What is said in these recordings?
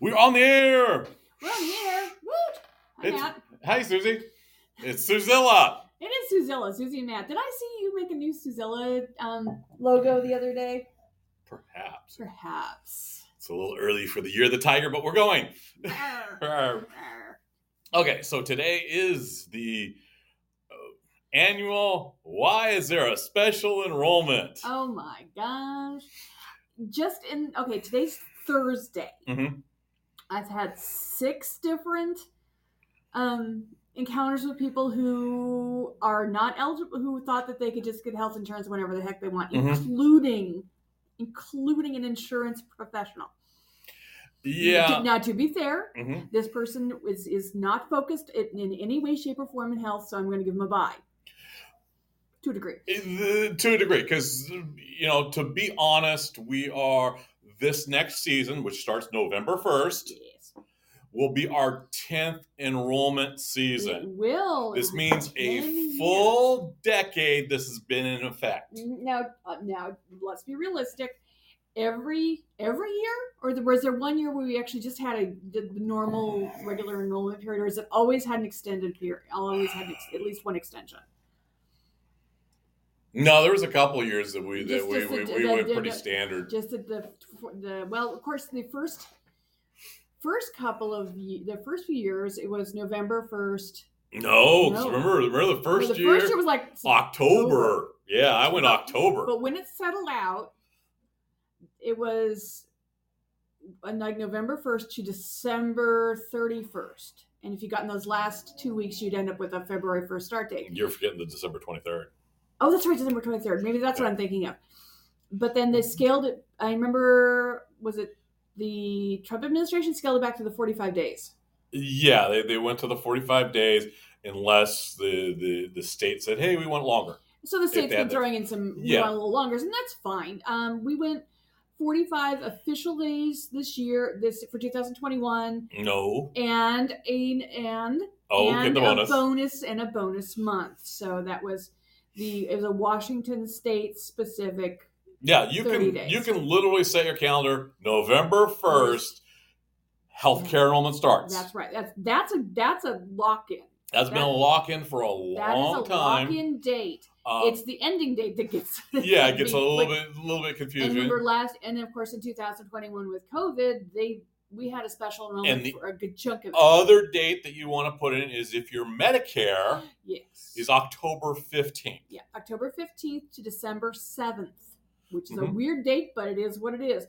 We're on the air. We're on the air. Woot! Hi, It's- Matt. Hi, Susie. It's Suzilla. It is Suzilla, Susie and Matt. Did I see you make a new Suzilla um, logo the other day? Perhaps Perhaps. it's a little early for the year of the tiger, but we're going. Okay, so today is the uh, annual. Why is there a special enrollment? oh my gosh. Just in, okay, today's Thursday. Mhm. I've had six different um, encounters with people who are not eligible, who thought that they could just get health insurance whenever the heck they want, Mhm. including including an insurance professional. Yeah. Now, to be fair, Mhm. this person is is not focused in, in any way, shape, or form in health, so I'm going to give him a bye. To a degree. Uh, To a degree, because you know, to be honest, we are this next season, which starts November first, Yes. will be our tenth enrollment It season. will. This means a 10 full decade this has been in effect. Now, uh, now let's be realistic. Every every year, or the, was there one year where we actually just had a the, the normal regular enrollment period, or is it always had an extended period? Always had ex, at least one extension. No, there was a couple of years that we that Just- we, just we, we went pretty standard. Just at the the well, of course, the first first couple of the first few years, it was November first. No, No. remember remember the first the year, first year was like October. Yeah, I went October. But when it settled out, it was uh, like November 1st to December 31st. And if you got in those last two weeks, you'd end up with a February 1st start date. You're forgetting the December twenty third. Oh, that's right, December 23rd. Maybe that's what I'm thinking of. But then they scaled it. I remember, was it the Trump administration scaled it back to the 45 days? Yeah, they, they went to the forty five days unless the, the the state said, "Hey, we want longer." So the state's been throwing in some Yeah. a little longer, and that's fine. Um, we went 45 official days this year, this for 2021. No. and a and Oh, and get the bonus. bonus and a bonus month. So that was the it was a Washington State specific. Yeah, you can days. you can literally set your calendar November first. Healthcare enrollment starts. That's right. That's that's a that's a lock in. That's been a lock in for a That is long a time. lock in date. Uh, it's the ending date that gets yeah, it gets a little Like, bit a little bit And confusing. remember last and then of course in 2021 with COVID, they we had a special enrollment for a good chunk of it. Other date that you want to put in is if your Medicare yes. is October fifteenth. Yeah, October 15th to December 7th, which is a Mhm. weird date, but it is what it is.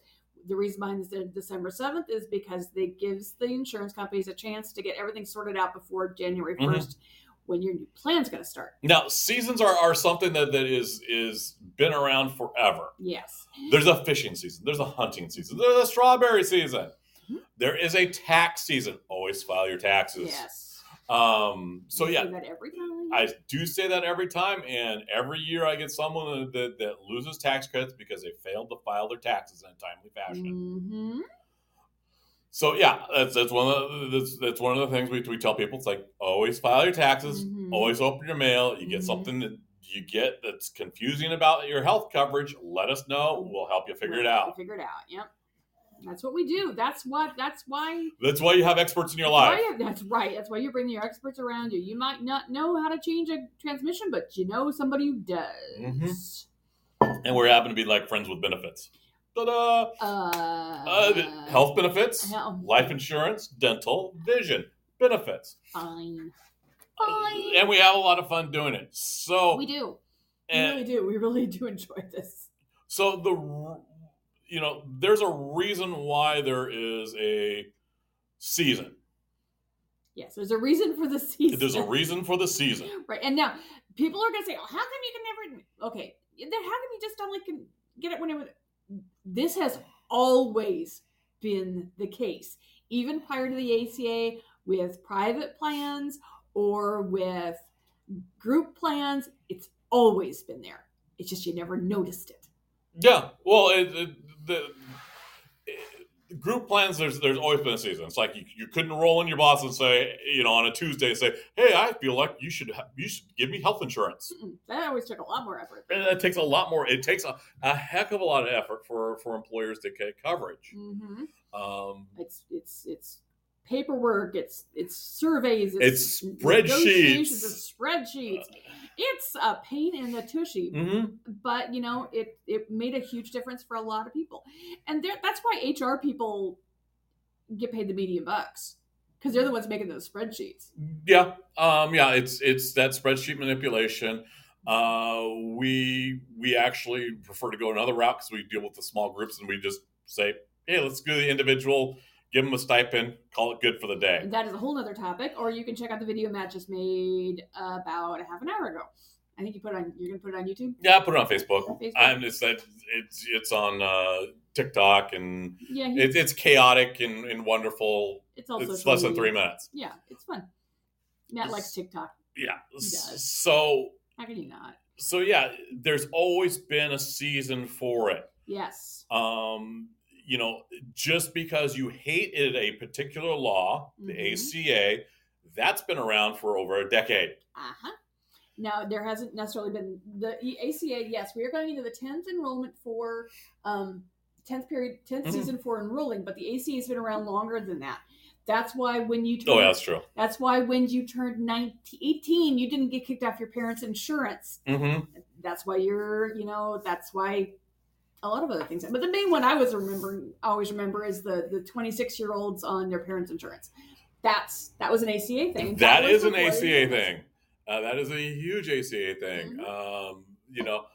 The reason behind this December 7th is because they gives the insurance companies a chance to get everything sorted out before January Mhm. 1st when your new plan's going to start. Now, seasons are, are something that, that is is been around forever. Yes. There's a fishing season. There's a hunting season. There's a strawberry season. There is a tax season. Always file your taxes. Yes. Um, so I yeah, say that every time. I do say that every time, and every year I get someone that, that loses tax credits because they failed to file their taxes in a timely fashion. hmm So yeah, that's that's one of the, that's, that's one of the things we, we tell people. It's like always file your taxes, Mhm. always open your mail. You get Mhm. something that you get that's confusing about your health coverage. Let us know. We'll help you figure it out. Figure it out. Yep. That's what we do. That's what. That's why. That's why you have experts in your life. why- that's right. That's why you're bringing your experts around you. You might not know how to change a transmission, but you know somebody who does. Mhm. And we happen to be like friends with benefits. Ta-da! Uh, Uh, health benefits, life insurance, dental, vision benefits, Fine. Fine. and we have a lot of fun doing it. So, we do. We really do. We really do enjoy this. so the you know, there's a reason why there is a season. Yes, there's a reason for the season. There's a reason for the season. right. And now people are gonna say, "Oh, how come you can never?" Okay, then how come you just only can get it whenever? This has always been the case, even prior to the ACA, with private plans or with group plans. It's always been there. It's just you never noticed it. Yeah. Well, it, it, the group group plans, there's there's always been a season. It's like you, you couldn't roll in your boss and say, you know, on a Tuesday, and say, "Hey, I feel like you should ha- you should give me health insurance." Mm-mm. That always took a lot more effort. And it takes a lot more. It takes a, a heck of a lot of effort for for employers to get coverage. hmm Um, It's it's it's paperwork. It's it's surveys. It's negotiations, spreadsheets. It's spreadsheets. It's a pain in the tushy. mhm. but you know it it made a huge difference for a lot of people and there, that's why hr people get paid the median bucks because they're the ones making those spreadsheets Yeah, um, yeah, it's it's that spreadsheet manipulation. Uh, we we actually prefer to go another route because we deal with the small groups and we just say, hey, let's do the individual, give them a stipend, call it good for the day. that is a whole nother topic or you can check out the video matt just made about a half an hour ago i think you put it on you're gonna put it on youtube Yeah, I put it on Facebook. Facebook. And it's that it's it's on uh, TikTok and yeah he, it's chaotic and, and wonderful. it's also It's less than three minutes. yeah it's fun matt likes tiktok Yeah. does. So how can you not so yeah, there's always been a season for it. yes um, you know, just because you hated a particular law, the Mhm. ACA, that's been around for over a decade. Uh-huh. Now there hasn't necessarily been the ACA. Yes, we are going into the tenth enrollment for um tenth period, 10th Mhm. season for enrolling, but the ACA has been around longer than that. That's why when you turn, Oh, yeah, that's true. that's why when you turned 19, 18, you didn't get kicked off your parents' insurance. hmm That's why you're, you know, that's why a lot of other things. But the main one I was remembering, always remember, is the the 26 year olds on their parents' insurance. That's that was an ACA thing. That was is an ACA thing. Uh, that is a huge ACA thing. Mhm. Um, you know,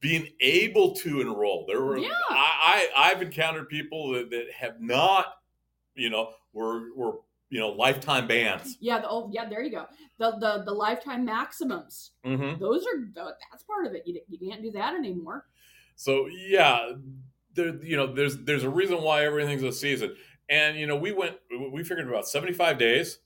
being able to enroll. There were Yeah. I, I I've encountered people that, that have not, you know, were were you know lifetime bans. Yeah, the, oh yeah, there you go. The the the lifetime maximums. hmm Those are that's part of it. You, you can't do that anymore. So yeah, there you know there's there's a reason why everything's a season, and you know we went we figured about seventy five days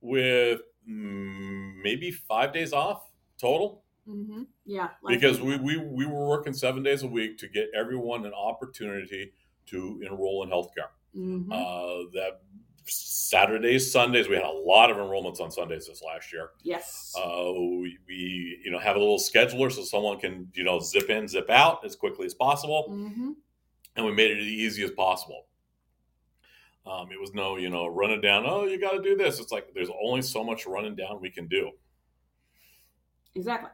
with maybe five days off total. Hmm Yeah, because we, we we were working seven days a week to get everyone an opportunity to enroll in healthcare. hmm Uh, that Saturdays, Sundays, we had a lot of enrollments on Sundays this last year. yes. Uh, we, we, you know, have a little scheduler so someone can, you know, zip in, zip out as quickly as possible, hmm and we made it as easy as possible. Um, it was no, you know, running down. Oh, you got to do this. It's like there's only so much running down we can do. Exactly.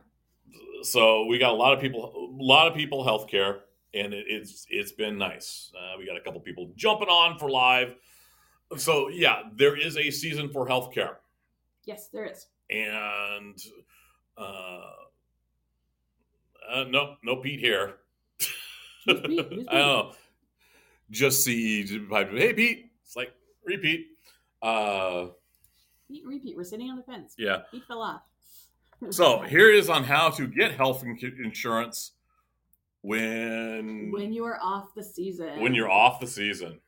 So we got a lot of people, a lot of people healthcare, and it, it's it's been nice. Uh, we got a couple people jumping on for live. So yeah, there is a season for healthcare. Yes, there is. and uh, uh no no Pete here. Who's Pete? Who's I don't know. Just see hey Pete. It's like repeat. Uh Pete, repeat. We're sitting on the fence. yeah. Pete fell off. So here is on how to get health insurance when when you are off the season. when you're off the season.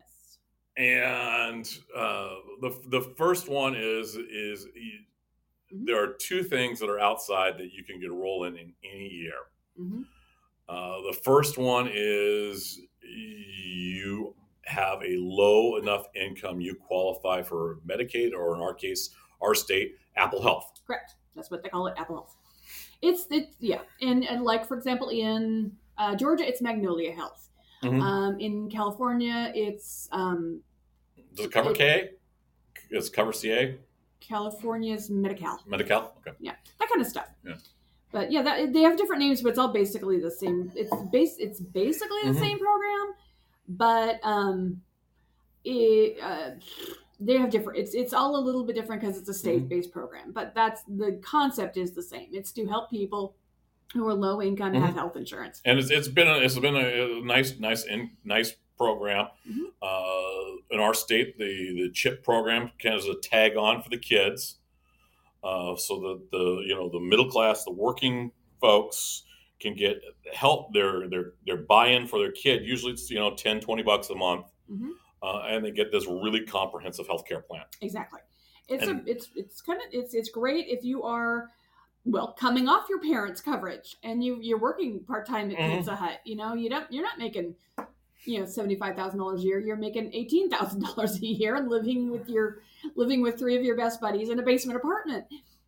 Yes. And uh, the the first one is is Mhm. there are two things that are outside that you can get a roll in in any year. hmm Uh, the first one is you have a low enough income you qualify for Medicaid or in our case, our state, Apple Health. Correct. That's what they call it. Apple Health. It's it. Yeah. And and like for example in uh, Georgia, it's Magnolia Health. Mhm. Um, in California, it's um, Does it cover It- K? It cover CA? California's Medi-Cal. Medi-Cal? Okay. Yeah, that kind of stuff. Yeah. But yeah, that, they have different names, but it's all basically the same. It's base. It's basically the Mhm. same program, but um, it uh, they have different. It's it's all a little bit different because it's a state based program. But that's the concept is the same. It's to help people who are low income and have health insurance. And it's, it's been a, it's been a, nice nice in, nice program. Mhm. Uh, in our state, the the CHIP program kind of is a tag on for the kids, uh, so that the you know the middle class, the working folks can get help their their their buy-in for their kid. Usually, it's you know 10, 20 bucks a month, Mhm. uh, and they get this really comprehensive health care plan. Exactly. It's And- a it's it's kind of it's it's great if you are well, coming off your parents' coverage, and you you're working part time at Mhm. Pizza Hut. You know, you don't you're not making you know seventy five thousand dollars a year. You're making eighteen thousand dollars a year and living with your living with three of your best buddies in a basement apartment.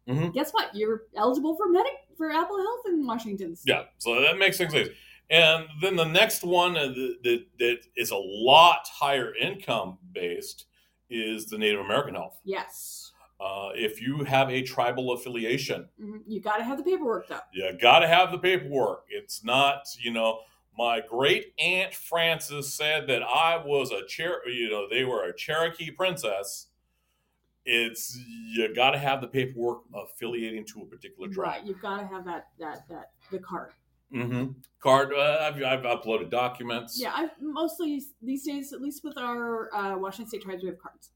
Mhm. Guess what? You're eligible for medic for Apple Health in Washington. State. Yeah, so that makes things easy. And then the next one uh, that, that, that is a lot higher income based is the Native American Health. Yes. Uh, if you have a tribal affiliation, Mhm. You got to have the paperwork though. you got to have the paperwork. It's not, you know, my great aunt Frances said that I was a Cher, you know, they were a Cherokee princess. It's you got to have the paperwork affiliating to a particular tribe. Right. You've got to have that that that the card. Mm-hmm. Card. Uh, I've, I've uploaded documents. Yeah, I've mostly these days, at least with our uh, Washington State tribes, we have cards.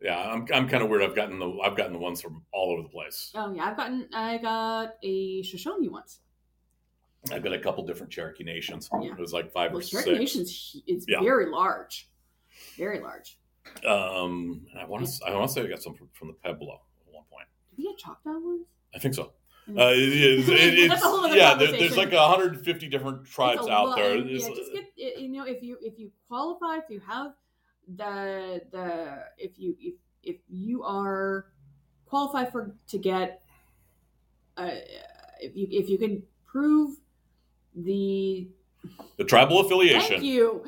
Yeah, I'm, I'm kind of weird. I've gotten the I've gotten the ones from all over the place. Oh yeah, I've gotten I got a Shoshone once. I've got a couple different Cherokee nations. Yeah. It was like five Well, or Cherokee six. Nation's it's Yeah. very large, very large. Um, I want to I want to say I got some from, from the Pueblo at one point. Did we get Choctaw ones? I think so. Uh, it, it, it, it's, a whole other yeah, there, there's like 150 different tribes out lot- there. yeah, just get you know if you if you qualify, if you have the the if you if if you are qualified for to get uh, if you if you can prove the the tribal affiliation thank you,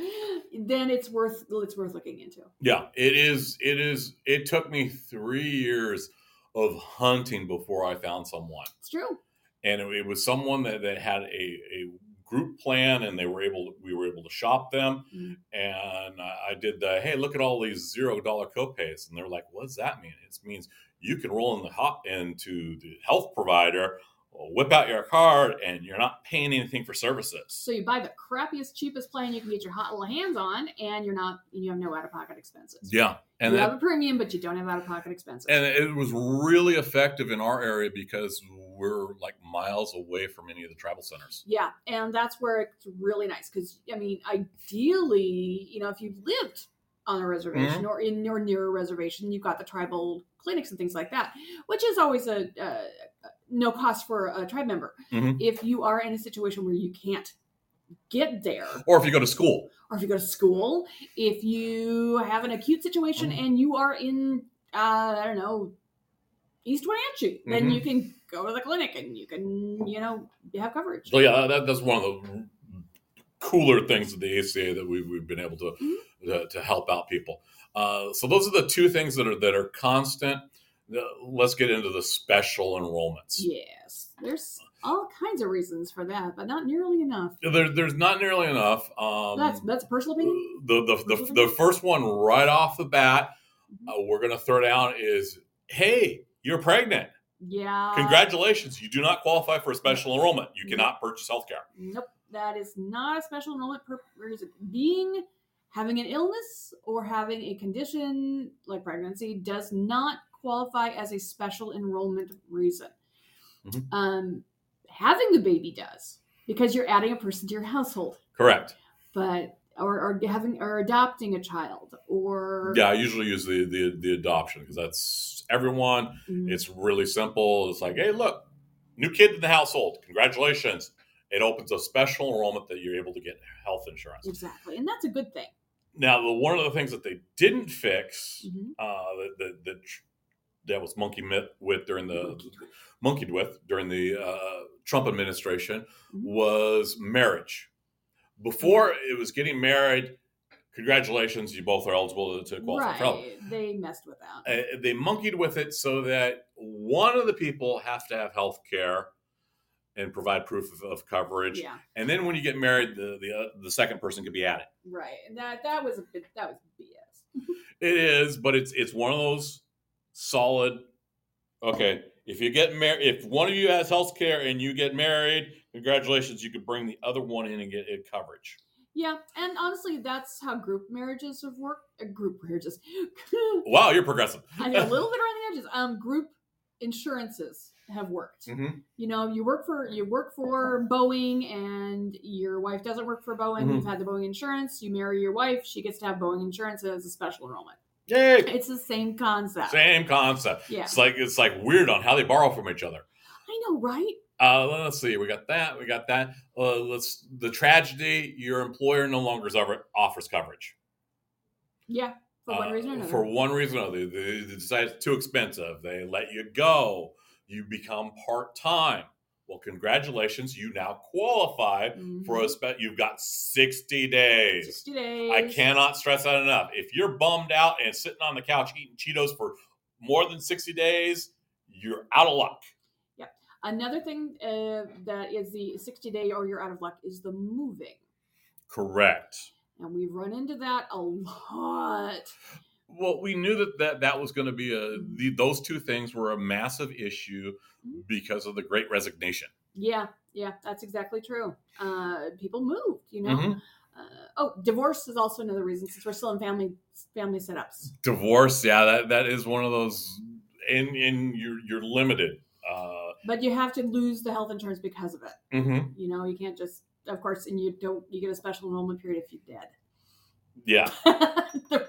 then it's worth it's worth looking into. Yeah, it is. It is. It took me three years of hunting before I found someone. It's true. and it, it was someone that, that had a, a group plan and they were able we were able to shop them Mhm. and I, I did the hey look at all these zero dollar copays and they're like what does that mean it means you can roll in the hop into the health provider whip out your card and you're not paying anything for services So you buy the crappiest, cheapest plan you can get your hot little hands on, and you're not you have no out of pocket expenses. yeah and you that, have a premium, but you don't have out of pocket expenses. and it was really effective in our area because we're like miles away from any of the travel centers Yeah, and that's where it's really nice because I mean, ideally, you know, if you've lived on a reservation or in your near a reservation, you've got the tribal clinics and things like that, which is always a uh, no cost for a tribe member. Mhm. If you are in a situation where you can't get there, or if you go to school or if you go to school, if you have an acute situation and you are in, uh, I don't know, East Wenatchee, then Mhm. you can go to the clinic and you can, you know, have coverage. So yeah, that, that's one of the cooler things of the ACA that we've, we've been able to, to to help out people. Uh, so those are the two things that are that are constant. Uh, Let's get into the special enrollments. Yes, there's all kinds of reasons for that, but not nearly enough. There, there's not nearly enough. Um, that's that's a personal opinion. the, the, the, the first one right off the bat, uh, we're going to throw down is, hey, you're pregnant. Yeah. Congratulations, you do not qualify for a special enrollment. You Nope. cannot purchase health care. Nope, that is not a special enrollment per reason. Being having an illness or having a condition like pregnancy does not qualify as a special enrollment reason. Mhm. Um, having the baby does because you're adding a person to your household, Correct. but or, or having or adopting a child or Yeah, I usually use the the, the adoption because that's everyone. Mm, It's really simple. It's like, hey, look, new kid in the household. Congratulations. It opens a special enrollment that you're able to get health insurance. exactly, and that's a good thing. Now, the, one of the things that they didn't fix, Mhm. uh, that, that, that that was monkey with during the monkeyed with during the uh, Trump administration Mhm. was marriage. Before it was getting married, congratulations, you both are eligible to, to qualify for. Right, they messed with that. Uh, they monkeyed with it so that one of the people have to have health care and provide proof of, of coverage. Yeah, And then when you get married, the the, uh, the second person could be added. right. That that was a bit that was BS. It is, but it's it's one of those solid. Okay, if you get married, if one of you has health care and you get married, congratulations, you could bring the other one in and get it coverage. Yeah, and honestly, that's how group marriages have worked. Uh, group marriages. Wow, you're progressive. I mean, a little bit around the edges. Um, group insurances have worked. Mhm. You know, you work for you work for Boeing, and your wife doesn't work for Boeing. Mhm. You've had the Boeing insurance. You marry your wife; she gets to have Boeing insurance as a special enrollment. Yay! It's the same concept. Same concept. Yeah. It's like it's like weird on how they borrow from each other. I know, right? Uh, let's see. We got that. We got that. Uh, let's the tragedy. Your employer no longer offers coverage. Yeah. For one Uh, reason or another. For one reason or another, they, they decide it's too expensive. They let you go. You become part time. Well, congratulations, you now qualify for Mhm. a spe- You've got sixty days. 60 days. I cannot stress that enough. If you're bummed out and sitting on the couch eating Cheetos for more than sixty days, you're out of luck. Yeah. Another thing uh, that is the 60 day or you're out of luck is the moving. Correct. And we've run into that a lot. Well, we knew that that, that was going to be a the, those two things were a massive issue Mhm. because of the Great Resignation. Yeah, yeah, that's exactly true. Uh, people moved, you know. Mhm. Uh, oh, divorce is also another reason since we're still in family family setups. Divorce, yeah, that, that is one of those. In in you're you're limited. Uh, But you have to lose the health insurance because of it. mhm. You know, you can't just, of course, and you don't. You get a special enrollment period if you're dead. Yeah,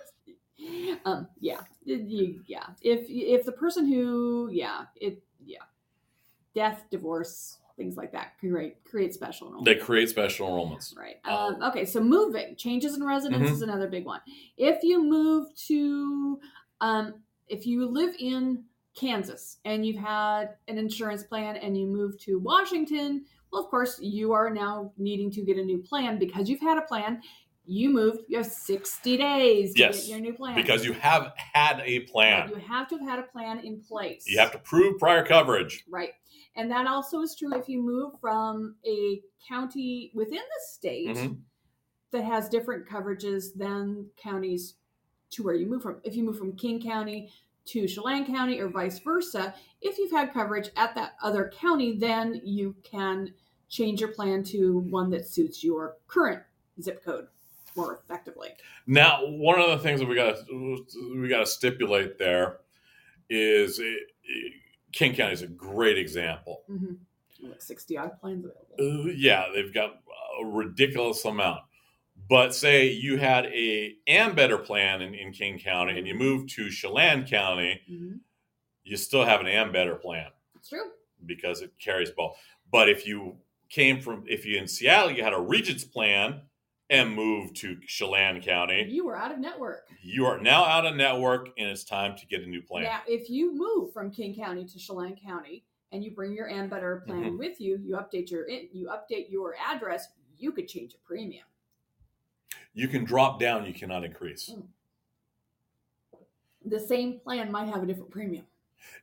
um, yeah, you, yeah. If if the person who, yeah, it, yeah, death, divorce, things like that create create special enrollment. they create special enrollments. Right. Um, Um, okay. So moving changes in residence Mhm. is another big one. If you move to, um, if you live in Kansas and you've had an insurance plan and you move to Washington, well, of course, you are now needing to get a new plan because you've had a plan. You moved. You have sixty days to Yes, get your new plan Because you have had a plan. You have to have had a plan in place. You have to prove prior coverage. Right. And that also is true if you move from a county within the state Mhm. that has different coverages than counties to where you move from. If you move from King County to Chelan County or vice versa, if you've had coverage at that other county, then you can change your plan to one that suits your current zip code more effectively. Now, one of the things that we got to we got to stipulate there is it, it- King County is a great example. Mm-hmm. Like 60 odd plans available. Uh, yeah, they've got a ridiculous amount. But say you had a Ambetter plan in, in King County and you moved to Chelan County, hmm you still have an Ambetter plan It's true. because it carries both. But if you came from if you in Seattle, you had a Regence plan and moved to Chelan County, You were out of network. you are now out of network and it's time to get a new plan. Now, if you move from King County to Chelan County and you bring your Ambetter plan Mhm. with you, you update your you update your address, you could change a premium. You can drop down, you cannot increase. The same plan might have a different premium.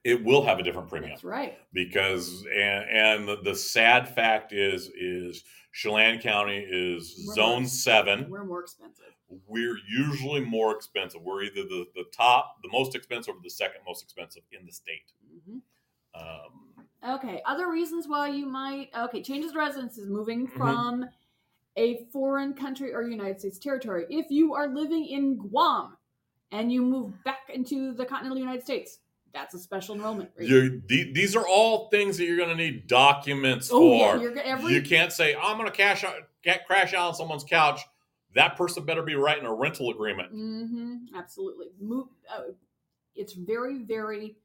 It will have a different premium. That's right. because and and the, the sad fact is is Chelan County is We're zone seven. We're more expensive. We're usually more expensive. We're either the, the top, the most expensive, or the second most expensive in the state. hmm Um, Okay. Other reasons why you might okay changes residence is moving Mhm. from a foreign country or United States territory. If you are living in Guam and you move back into the continental United States, that's a special enrollment. rate. you're, the, these are all things that you're going to need documents Oh yeah, for. you're every you can't say I'm going to cash out, ca- crash out on someone's couch. That person better be writing a rental agreement. hmm absolutely. Move. Uh, it's very, very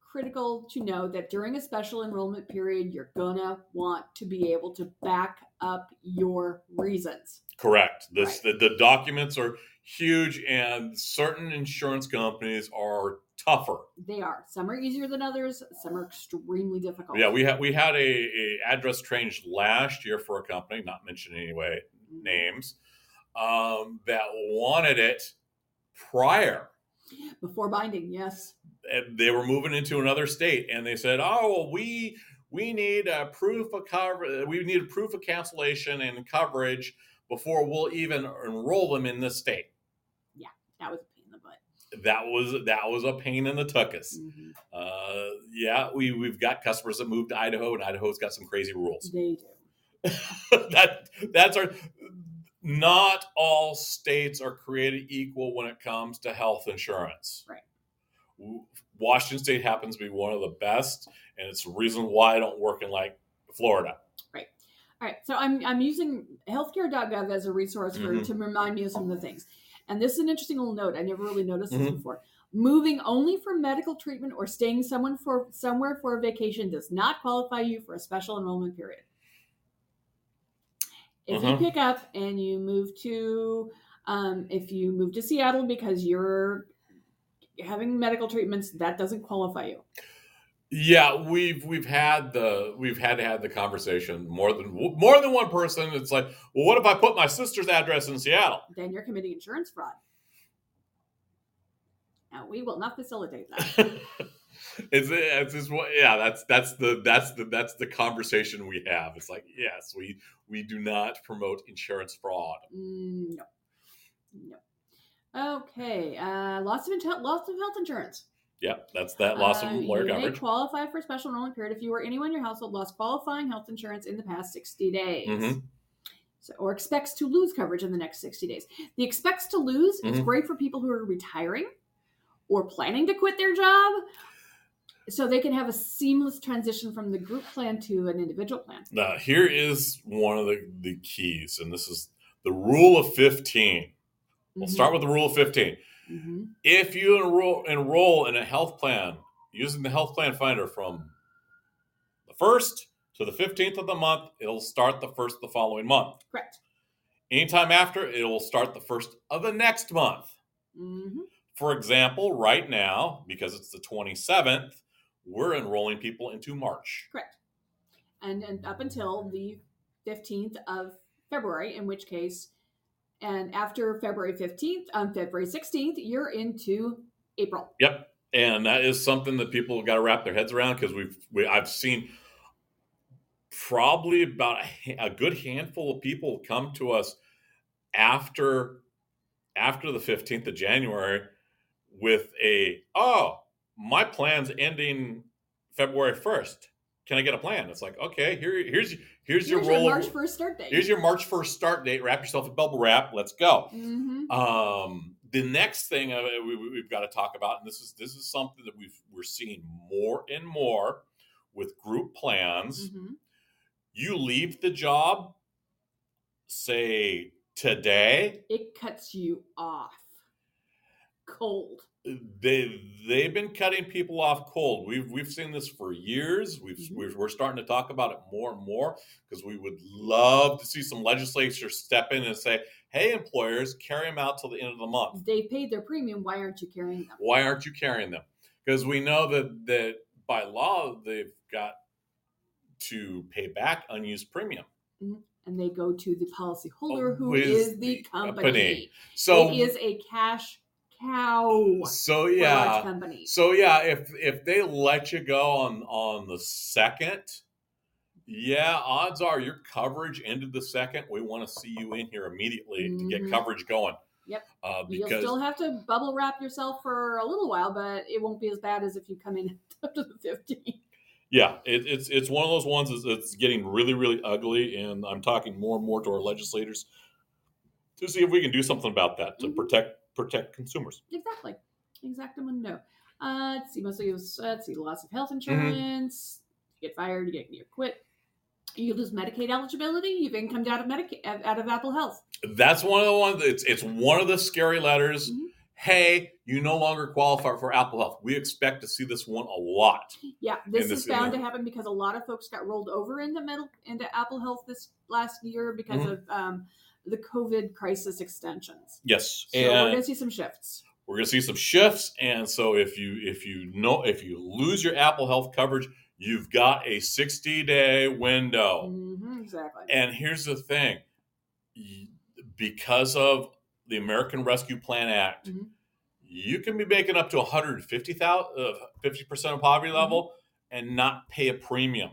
critical to know that during a special enrollment period, you're gonna want to be able to back up your reasons. Correct. This the, the documents are huge, and certain insurance companies are tougher. They are. Some are easier than others. Some are extremely difficult. Yeah, we had we had a, a address change last year for a company, not mentioning anyway names, um, that wanted it prior. Before binding, yes. And they were moving into another state, and they said, "Oh, well, we we need a proof of cover. We need a proof of cancellation and coverage before we'll even enroll them in this state." Yeah, that was a pain in the butt. That was that was a pain in the tuckus. Mhm. Uh, yeah, we we've got customers that moved to Idaho, and Idaho's got some crazy rules. They do. that that's our. Not all states are created equal when it comes to health insurance. Right. Washington State happens to be one of the best, and it's the reason why I don't work in like Florida. Right. All right, so I'm I'm using healthcare.gov as a resource for Mhm. to remind me of some of the things. And this is an interesting little note. I never really noticed this Mhm. before. Moving only for medical treatment or staying someone for somewhere for a vacation does not qualify you for a special enrollment period. If Uh-huh. you pick up and you move to, um, if you move to Seattle because you're having medical treatments, that doesn't qualify you. Yeah, we've we've had the we've had to have the conversation more than more than one person. It's like, well, what if I put my sister's address in Seattle? Then you're committing insurance fraud. Now we will not facilitate that. it's it's just what yeah that's that's the that's the that's the conversation we have. It's like yes we we do not promote insurance fraud. Mm, no, no. Okay, uh, loss of intel- loss of health insurance. Yeah, that's that loss of uh, employer you coverage. May qualify for special enrollment period if you or anyone in your household lost qualifying health insurance in the past 60 days. Mm-hmm. So, or expects to lose coverage in the next 60 days. The expects to lose mm-hmm. is great for people who are retiring or planning to quit their job so they can have a seamless transition from the group plan to an individual plan. Now, here is one of the, the keys, and this is the rule of 15. We'll mm-hmm. start with the rule of 15. Mm-hmm. If you enroll, enroll in a health plan using the health plan finder from the first to the 15th of the month, it'll start the first the following month. Correct. Anytime after, it'll start the first of the next month. Mm-hmm. For example, right now, because it's the 27th, we're enrolling people into March. Correct. And, and up until the 15th of February, in which case and after February 15th, on um, February 16th, you're into April. Yep. And that is something that people got to wrap their heads around because we've we, I've seen probably about a, a good handful of people come to us after after the 15th of January with a oh my plan's ending February 1st. Can I get a plan? It's like okay here here's here's, Here's your your March 1st start date. here's your March 1st start date. Wrap yourself in bubble wrap. Let's go. hmm Um, the next thing uh, we, we- we've got to talk about, and this is this is something that we've we're seeing more and more with group plans. hmm You leave the job, say today, It cuts you off cold. They they've been cutting people off cold. We've we've seen this for years. We've Mhm. we're, starting to talk about it more and more because we would love to see some legislature step in and say, "Hey, employers, carry them out till the end of the month." They paid their premium. Why aren't you carrying them? why aren't you carrying them? Because we know that that by law they've got to pay back unused premium. And they go to the policyholder, Oh, who is is the the company. company. So it is a cash cow so yeah. companies. So yeah, if if they let you go on on the second, yeah, odds are your coverage ended the second. We want to see you in here immediately to Mhm. get coverage going. Yep. Uh, You'll still have to bubble wrap yourself for a little while, but it won't be as bad as if you come in up to the 15th. Yeah, it, it's it's one of those ones. That's, it's getting really really ugly, and I'm talking more and more to our legislators to see if we can do something about that to Mhm. protect protect consumers. Exactly. Exactmundo. Uh, let's see. Mostly was, uh, let's see, loss of health Mm-hmm. insurance. You get fired, you get you quit. You lose Medicaid eligibility. You've incomed out of Medicaid, out of Apple Health. That's one of the ones. It's it's one of the scary letters. Mhm. Hey, you no longer qualify for Apple Health. We expect to see this one a lot. Yeah, this this- is bound to happen because a lot of folks got rolled over into metal into Apple Health this last year because Mhm. of um, the COVID crisis extensions. Yes, So we're going to see some shifts. we're going to see some shifts. And so if you if you know if you lose your Apple Health coverage, you've got a 60 day window. hmm exactly. And here's the thing because of the American Rescue Plan Act, Mhm. you can be making up to 150,000, uh, 50% of poverty Mhm. level and not pay a premium.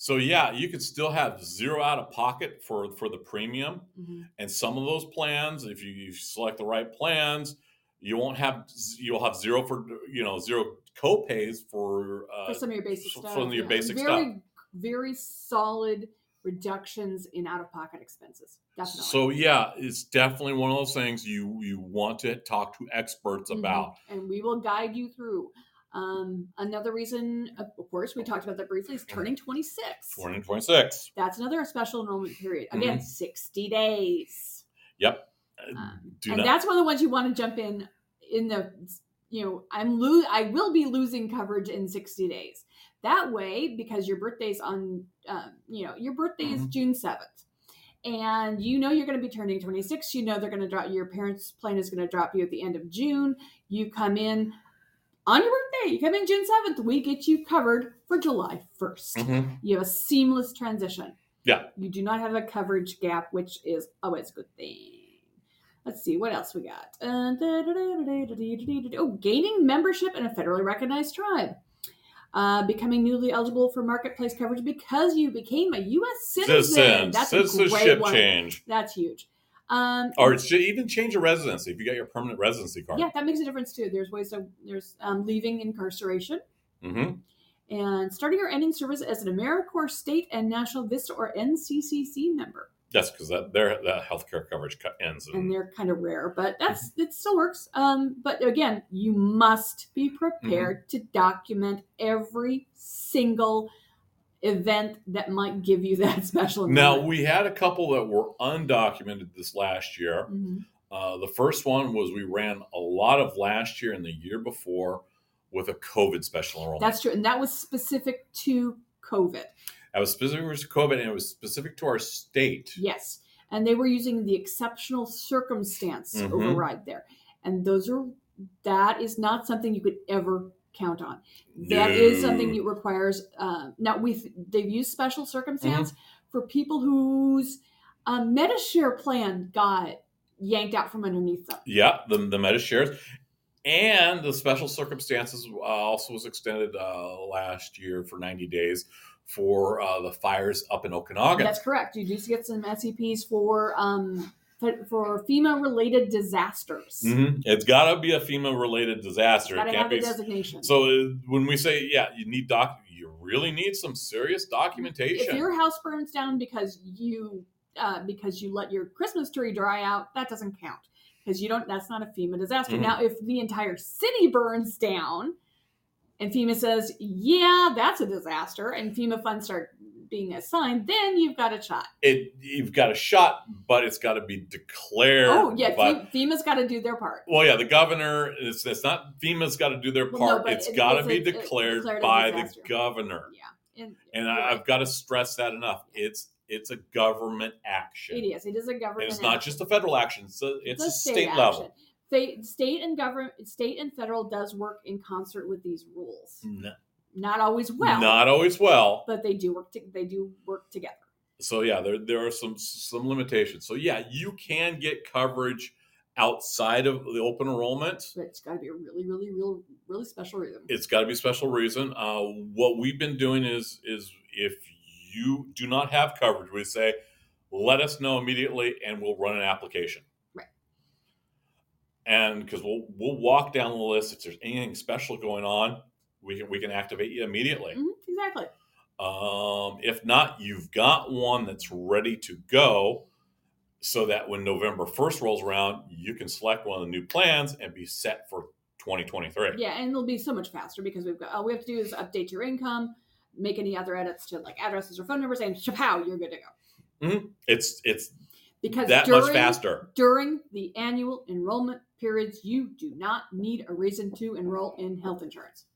So, yeah, you could still have zero out of pocket for, for the premium. hmm And some of those plans, if you, you select the right plans, you won't have you'll have zero for you know zero co-pays for uh, For some of your basic stuff. some of your yeah. basic very, stuff. Very solid reductions in out of pocket expenses. Definitely. So yeah, it's definitely one of those things you you want to talk to experts Mhm. about. and we will guide you through. Um, another reason, of course, we talked about that briefly, is turning 26. Turning 26. That's another special enrollment period. Again, Mhm. 60 days. Yep. Um, and not. that's one of the ones you want to jump in in the you know i'm lo- i will be losing coverage in 60 days that way because your birthday's on uh, you know your birthday is Mhm. june 7th and you know you're going to be turning 26 you know they're going to drop your parents plan is going to drop you at the end of june you come in on your birthday, coming June 7th, we get you covered for July 1st. Mm-hmm. You have a seamless transition. Yeah. You do not have a coverage gap, which is always a good thing. Let's see, what else we got? Oh, gaining membership in a federally recognized tribe. Uh, becoming newly eligible for marketplace coverage because you became a U.S. citizen. citizen. That's Citizenship a great one. change. That's huge. Um, Or it's even change of residency if you got your permanent residency card. yeah, that makes a difference too. There's ways to there's um, leaving incarceration. hmm and starting or ending service as an AmeriCorps state and National Vista or NCCC member. Yes, because that their that healthcare coverage cut ends. In, And they're kind of rare, but that's Mm-hmm. it still works. Um, but again, you must be prepared Mm-hmm. to document every single event that might give you that special. now we had a couple that were undocumented this last year. Mhm. Uh, the first one was we ran a lot of last year and the year before with a COVID special enrollment. that's true, and that was specific to COVID. that was specific to COVID and it was specific to our state. Yes. And they were using the exceptional circumstance Mhm. override there. And those are that is not something you could ever count on. That is something that requires uh, now we they've used special circumstance Mm-hmm. for people whose uh, Medi-Share plan got yanked out from underneath them. Yeah, the the Medi-Shares, and the special circumstances uh, also was extended uh, last year for ninety days for uh, the fires up in Okanogan. That's correct. You do get some SEPs for um, for- for FEMA related disasters. Mhm. It's got to be a FEMA related disaster. Got It can't have a be. designation. So uh, when we say yeah, you need doc, you really need some serious documentation. if your house burns down because you uh, because you let your Christmas tree dry out, that doesn't count because you don't. That's not a FEMA disaster. Mhm. Now, if the entire city burns down, and FEMA says, "Yeah, that's a disaster," and FEMA funds start being assigned, then you've got a shot. It you've got a shot, but it's got to be declared. Oh yeah, by- FEMA's got to do their part. Well, yeah, the governor. It's, it's not FEMA's got to do their Well, no, part. it's it- got to be declared, declared by the governor. Yeah, and, And I. I've got to stress that enough. It's it's a government action. it is. It is a government. It's not just a federal action. It's a, it's a state, action. level. State and government, state and federal does work in concert with these rules. N- Not always well, not always well. but they do work. To, they do work together. So yeah, there there are some some limitations. So yeah, you can get coverage outside of the open enrollment. But it's got to be a really, really, real, really special reason. It's got to be a special reason. Uh, what we've been doing is is if you do not have coverage, we say let us know immediately, and we'll run an application. Right. And because we'll we'll walk down the list if there's anything special going on, we can we can activate you immediately. Mhm, exactly. Um, if not, you've got one that's ready to go so that when November 1st rolls around, you can select one of the new plans and be set for 2023. Yeah, and it'll be so much faster because we've got all we have to do is update your income, make any other edits to like addresses or phone numbers, and chapow, you're good to go. It's it's Because that during, much faster. during the annual enrollment periods, you do not need a reason to enroll in health insurance.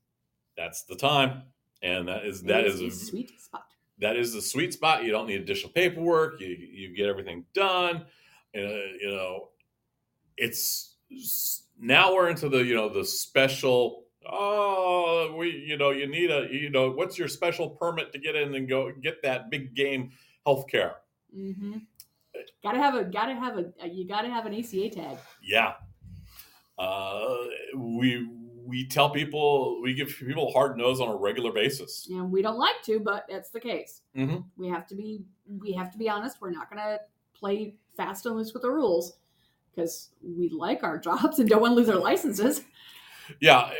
That's the time. And that is that is a sweet spot. that is the sweet spot. You don't need additional paperwork. You you get everything done. Uh, you know, it's now we're into the you know the special. Oh, we you know you need a you know what's your special permit to get in and go get that big game health care? Mm-hmm. Gotta have a gotta have a you gotta have an ACA tag. Yeah. Uh, we we tell people we give people a hard nose on a regular basis. And we don't like to, but that's the case. Mhm. We have to be we have to be honest. We're not gonna play fast and loose with the rules because we like our jobs and don't want to lose our licenses. Yeah,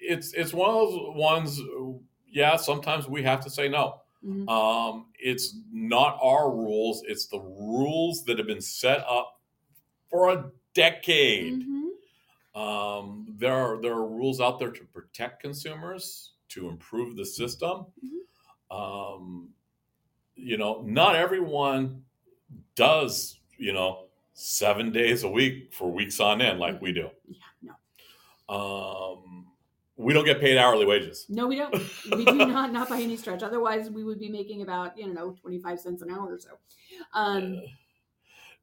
it's it's one of those ones. Yeah, sometimes we have to say no. Mhm. Um, it's not our rules; it's the rules that have been set up for a decade. Mhm. Um, there are there are rules out there to protect consumers, to improve the system. Um, you know, not everyone does. You know, seven days a week for weeks on end, like we do. Yeah, no, Um, we don't get paid hourly wages. no, we don't. We do not, not by any stretch. Otherwise, we would be making about you know twenty five cents an hour or so. Um, Yeah,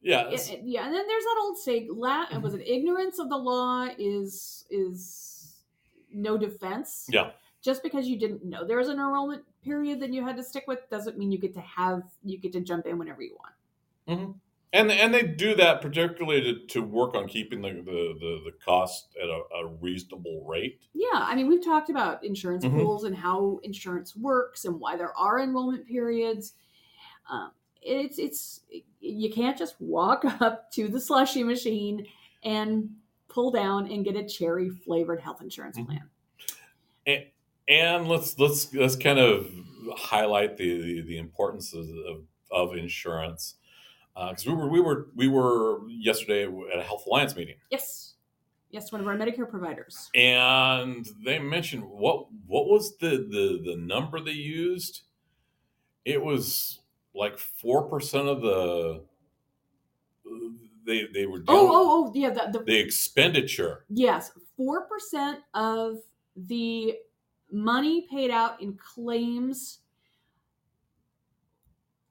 it- yeah, and then there's that old saying, la- was it ignorance of the law is is no defense. Yeah. Just because you didn't know there was an enrollment period that you had to stick with doesn't mean you get to have you get to jump in whenever you want. and and they do that particularly to, to work on keeping the, the, the, the cost at a, a reasonable rate. Yeah, I mean we've talked about insurance Mhm. pools and how insurance works and why there are enrollment periods. Um, it's it's you can't just walk up to the slushy machine and pull down and get a cherry flavored health insurance Mhm. plan. And let's let's let's kind of highlight the the, the importance of, of, insurance because we were we were we were yesterday at a Health Alliance meeting. Yes. Yes, one of our Medicare providers. and they mentioned what what was the the the number they used it was like 4% of the they they were doing Oh, oh, oh, yeah, the, the the expenditure yes, 4% of the money paid out in claims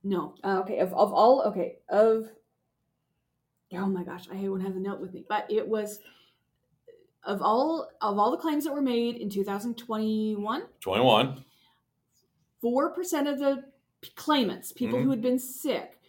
No. Uh, okay, of, of all okay, of Oh my gosh, I don't have the note with me. But it was of all of all the claims that were made in 2021, 21 four percent of the claimants, people Mhm. who had been sick,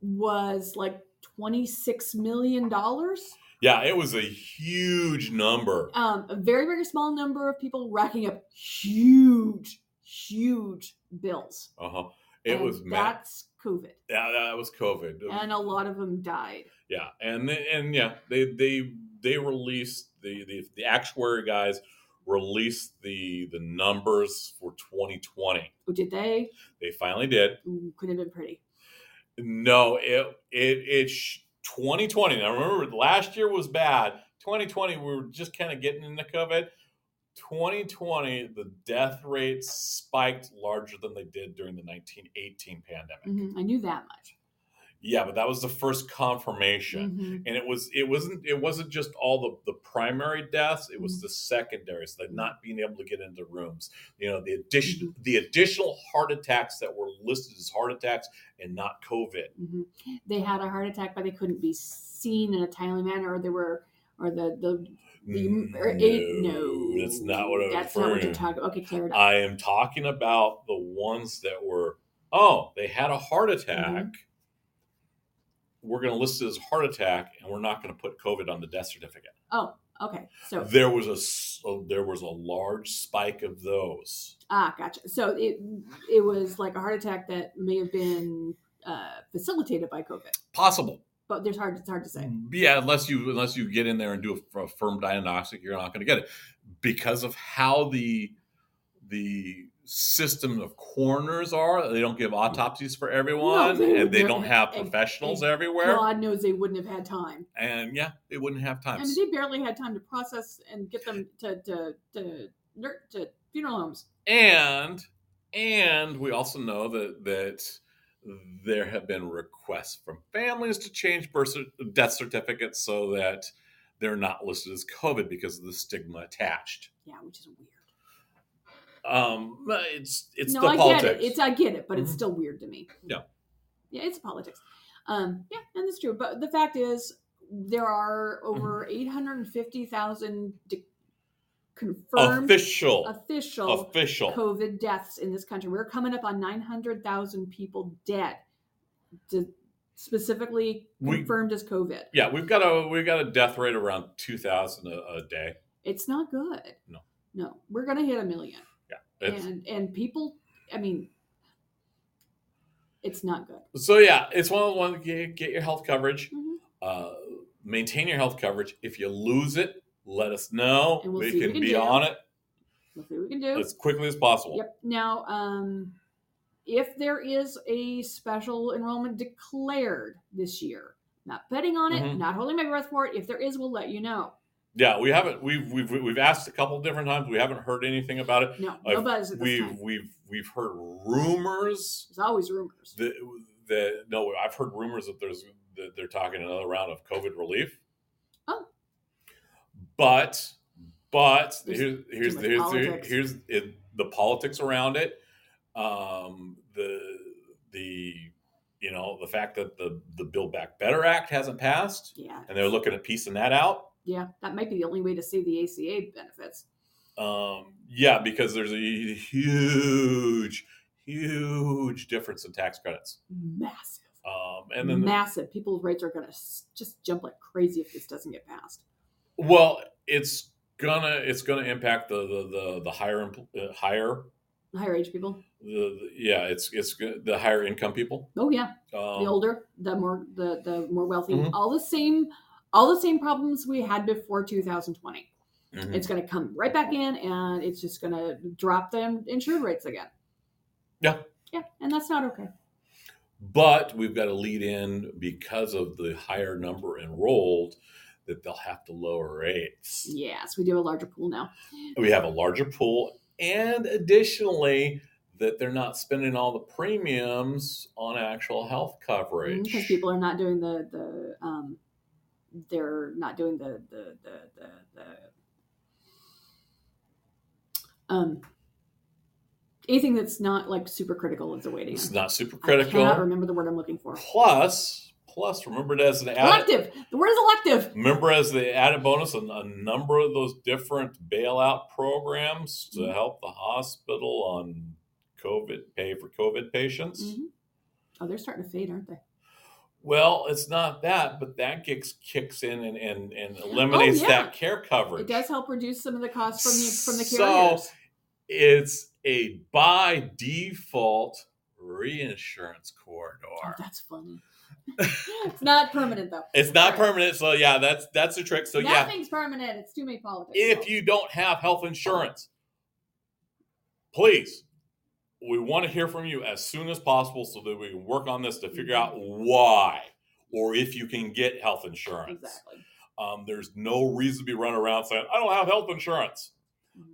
was like twenty six million dollars. yeah it was a huge number Um, a very very small number of people racking up huge, huge bills. uh-huh it And was mad that's COVID, yeah that was covid and a lot of them died. yeah and they, and yeah they they they released the, the the actuary guys released the the numbers for 2020 Oh, did they? they finally did Ooh, could have been pretty. no it it it sh- 2020 now remember last year was bad 2020 we were just kind of getting into covid 2020 the death rates spiked larger than they did during the 1918 pandemic Mhm, I knew that much. Yeah but that was the first confirmation Mhm. and it was it wasn't it wasn't just all the the primary deaths it Mm-hmm. was the secondaries the not being able to get into rooms you know the addition Mm-hmm. the additional heart attacks that were listed as heart attacks and not covid Mhm. They had a heart attack, but they couldn't be seen in a timely manner, or they were, or the the the or eight, no, that's not what i'm that's not what you're talking. Okay, clear it up. i am talking about the ones that were oh they had a heart attack Mm-hmm. We're going to list it as heart attack and we're not going to put covid on the death certificate oh, okay. So there was a s- there was a large spike of those ah, gotcha. So it it was like a heart attack that may have been uh, facilitated by COVID, possible but there's hard. It's hard to say. Yeah, unless you unless you get in there and do a, a firm diagnostic, you're not going to get it because of how the the system of coroners are. They don't give autopsies for everyone, they and they don't have professionals and everywhere. God knows they wouldn't have had time. And yeah, they wouldn't have I time. mean, they barely had time to process and get them to to to, to funeral homes. and and we also know that that there have been requests from families to change birth death certificates so that they're not listed as COVID because of the stigma attached. Yeah, which is weird. Um, but it's it's no, the I politics. get it. It's I get it, but it's Mhm. still weird to me. Yeah. yeah, it's politics. Um, yeah, and that's true. But the fact is, there are Mm-hmm. over eight hundred and fifty thousand de- confirmed official official official. COVID deaths in this country. We're coming up on nine hundred thousand people dead, to, specifically We- confirmed as COVID. yeah, we've got a we've got a death rate around two thousand a, a day. It's not good. No. no, we're gonna hit a million. It's, and and people i mean it's not good so yeah, it's one of the get, get your health coverage. Mhm. Uh, maintain your health coverage. If you lose it, let us know. We'll we can can be do. on it let's see what we can do as quickly as possible. yep now um if there is a special enrollment declared this year not betting on it Mhm. not holding my breath for it if there is we'll let you know Yeah, we haven't. We've we've we've asked a couple different times. We haven't heard anything about it. no I've- nobody's at this We've time we've we've heard rumors there's always rumors that that no, I've heard rumors that there's that they're talking another round of COVID relief. Oh. But but There's here's here's here's politics. here's it, the politics around it. Um, the the you know the fact that the the Build Back Better Act hasn't passed, Yeah. and they're looking at piecing that out. Yeah, that might be the only way to see the ACA benefits. Um, yeah, because there's a huge, huge difference in tax credits. Massive. Um, and then, Massive. People's rates are going to just jump like crazy if this doesn't get passed. well, it's gonna it's gonna impact the the the, the higher uh, higher Higher age people. the, the yeah it's it's the higher income people. Oh yeah, Um, the older, the more the the more wealthy. Mhm. All the same, all the same problems we had before 2020. mhm. It's going to come right back in, and it's just going to drop the insured rates again. Yeah. Yeah, and that's not okay. But we've got to lead in because of the higher number enrolled that they'll have to lower rates. Yes, we do have a larger pool now. we have a larger pool and additionally that they're not spending all the premiums on actual health coverage because people are not doing the the um they're not doing the the the the, the um anything that's not like super critical is awaiting. it's not super critical. I cannot remember the word I'm looking for. plus plus remember it as an added Elective. The word is elective. remember as the added bonus a, a number of those different bailout programs to Mhm. help the hospital on covid pay for covid patients Mhm. Oh, they're starting to fade, aren't they? Well it's not that but that kicks kicks in and and, and oh, eliminates yeah. that care coverage It does help reduce some of the costs from the from the carriers. So- it's a by default reinsurance Oh, corridor. that's funny. it's not permanent though. It's not right. permanent, so yeah, that's that's the trick. So yeah, Nothing's permanent. It's too many politics. if you don't have health insurance, please, we want to hear from you as soon as possible so that we can work on this to figure out why or if you can get health insurance. exactly. Um, there's no reason to be running around saying I don't have health insurance.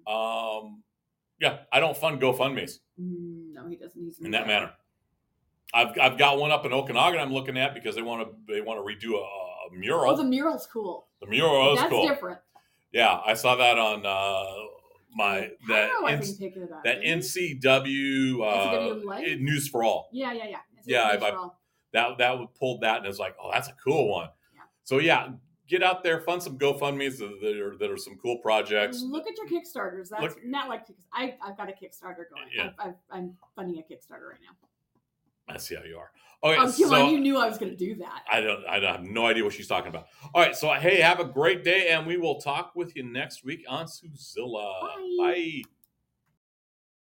Um, yeah, I don't fund GoFundmes. No, he doesn't. He's in that manner. I've, I've got one up in Okanogan I'm looking at because they want to they want to redo a, a mural. Oh, the mural's cool. the mural is That's cool. different. Yeah, I saw that on uh, my that How I N- think it up. that? NCW uh, NCW News for All. Yeah, yeah, yeah. Yeah, nice role. That that would pulled that and it's like, oh, that's a cool one. Yeah. So yeah, get out there, fund some GoFundmes that, are that are some cool projects. Look at your Kickstarters. That's Look- not like I, I've got a Kickstarter going. Yeah. I've, I've, I'm funding a Kickstarter right now. I see how you are. Okay, oh, so on, you knew I was going to do that. I don't I have no idea what she's talking about. All right, so hey, have a great day, and we will talk with you next week on Suzilla. Bye. Bye.